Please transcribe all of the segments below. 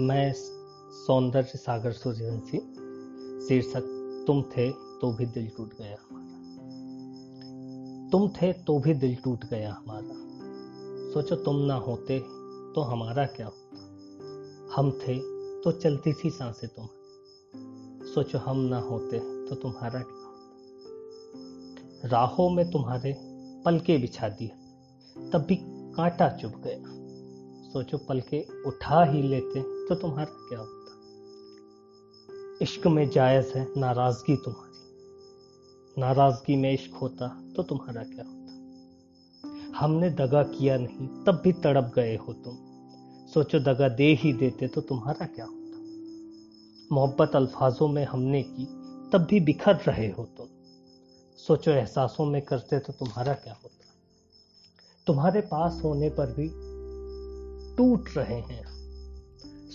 मैं सौंदर्य सागर सूर्यवंशी, शीर्षक, तुम थे तो भी दिल टूट गया हमारा। तुम थे तो भी दिल टूट गया हमारा। सोचो तुम ना होते तो हमारा क्या होता? हम थे तो चलती थी साँसें तुम सोचो हम ना होते तो तुम्हारा क्या होता? राहों में तुम्हारे पलके बिछा दिया तब भी कांटा चुप गया। सोचो पलके उठा ही लेते तो तुम्हारा क्या होता? इश्क में जायज़ है नाराज़गी तुम्हारी। नाराज़गी में इश्क होता तो तुम्हारा क्या होता? हमने दगा किया नहीं, तब भी तड़प गए हो तुम। सोचो दगा दे ही देते तो तुम्हारा क्या होता? मोहब्बत अल्फाजों में हमने की, तब भी बिखर रहे हो तुम। सोचो एहसासों में करते तो तुम्हारा क्या होता? तुम्हारे पास होने पर भी टूट रहे हैं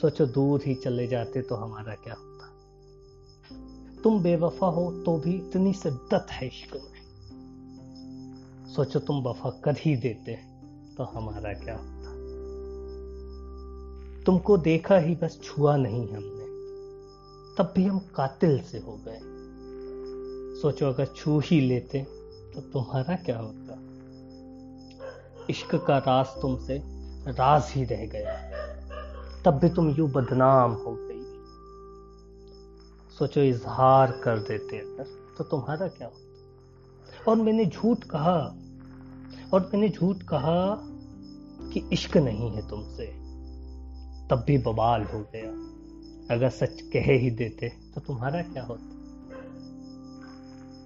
सोचो दूर ही चले जाते तो हमारा क्या होता? तुम बेवफा हो तो भी इतनी शिद्दत है इश्क में। सोचो तुम वफा कर ही देते तो हमारा क्या होता? तुमको देखा ही बस छुआ नहीं हमने। तब भी हम कातिल से हो गए। सोचो अगर छू ही लेते तो तुम्हारा क्या होता? इश्क का राज तुमसे राज ही रह गया। तब भी तुम यूँ बदनाम हो गई। सोचो, इजहार कर देते अगर तो तुम्हारा क्या होता? और मैंने झूठ कहा, और मैंने झूठ कहा कि इश्क नहीं है तुमसे। तब भी बवाल हो गया। अगर सच कह ही देते तो तुम्हारा क्या होता?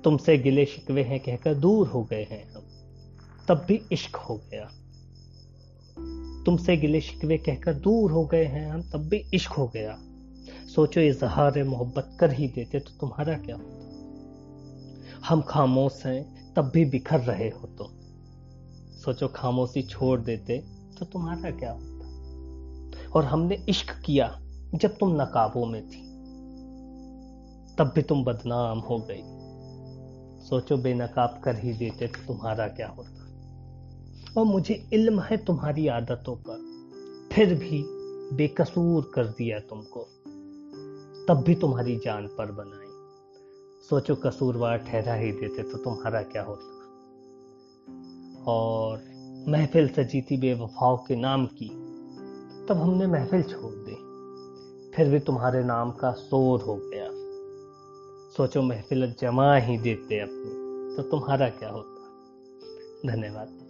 तुमसे गिले शिकवे हैं कहकर दूर हो गए हैं हम। तब भी इश्क हो गया। तुमसे गिले शिकवे कहकर दूर हो गए हैं हम, तब भी इश्क हो गया। सोचो, इजहार मोहब्बत कर ही देते तो तुम्हारा क्या होता? हम खामोश हैं, तब भी बिखर रहे हो तो सोचो, खामोशी छोड़ देते तो तुम्हारा क्या होता? और हमने इश्क किया जब तुम नकाबों में थी, तब भी तुम बदनाम हो गई। सोचो, बेनकाब कर ही देते तो तुम्हारा क्या होता? और मुझे इल्म है तुम्हारी आदतों का फिर भी बेकसूर कर दिया तुमको। तब भी तुम्हारी जान पर बनाई। सोचो कसूरवार ठहरा ही देते तो तुम्हारा क्या होता? और महफिल सजीती बेवफाओं के नाम की, तब हमने महफिल छोड़ दी। फिर भी तुम्हारे नाम का शोर हो गया। सोचो महफिल जमा ही देते अपनी तो तुम्हारा क्या होता? धन्यवाद।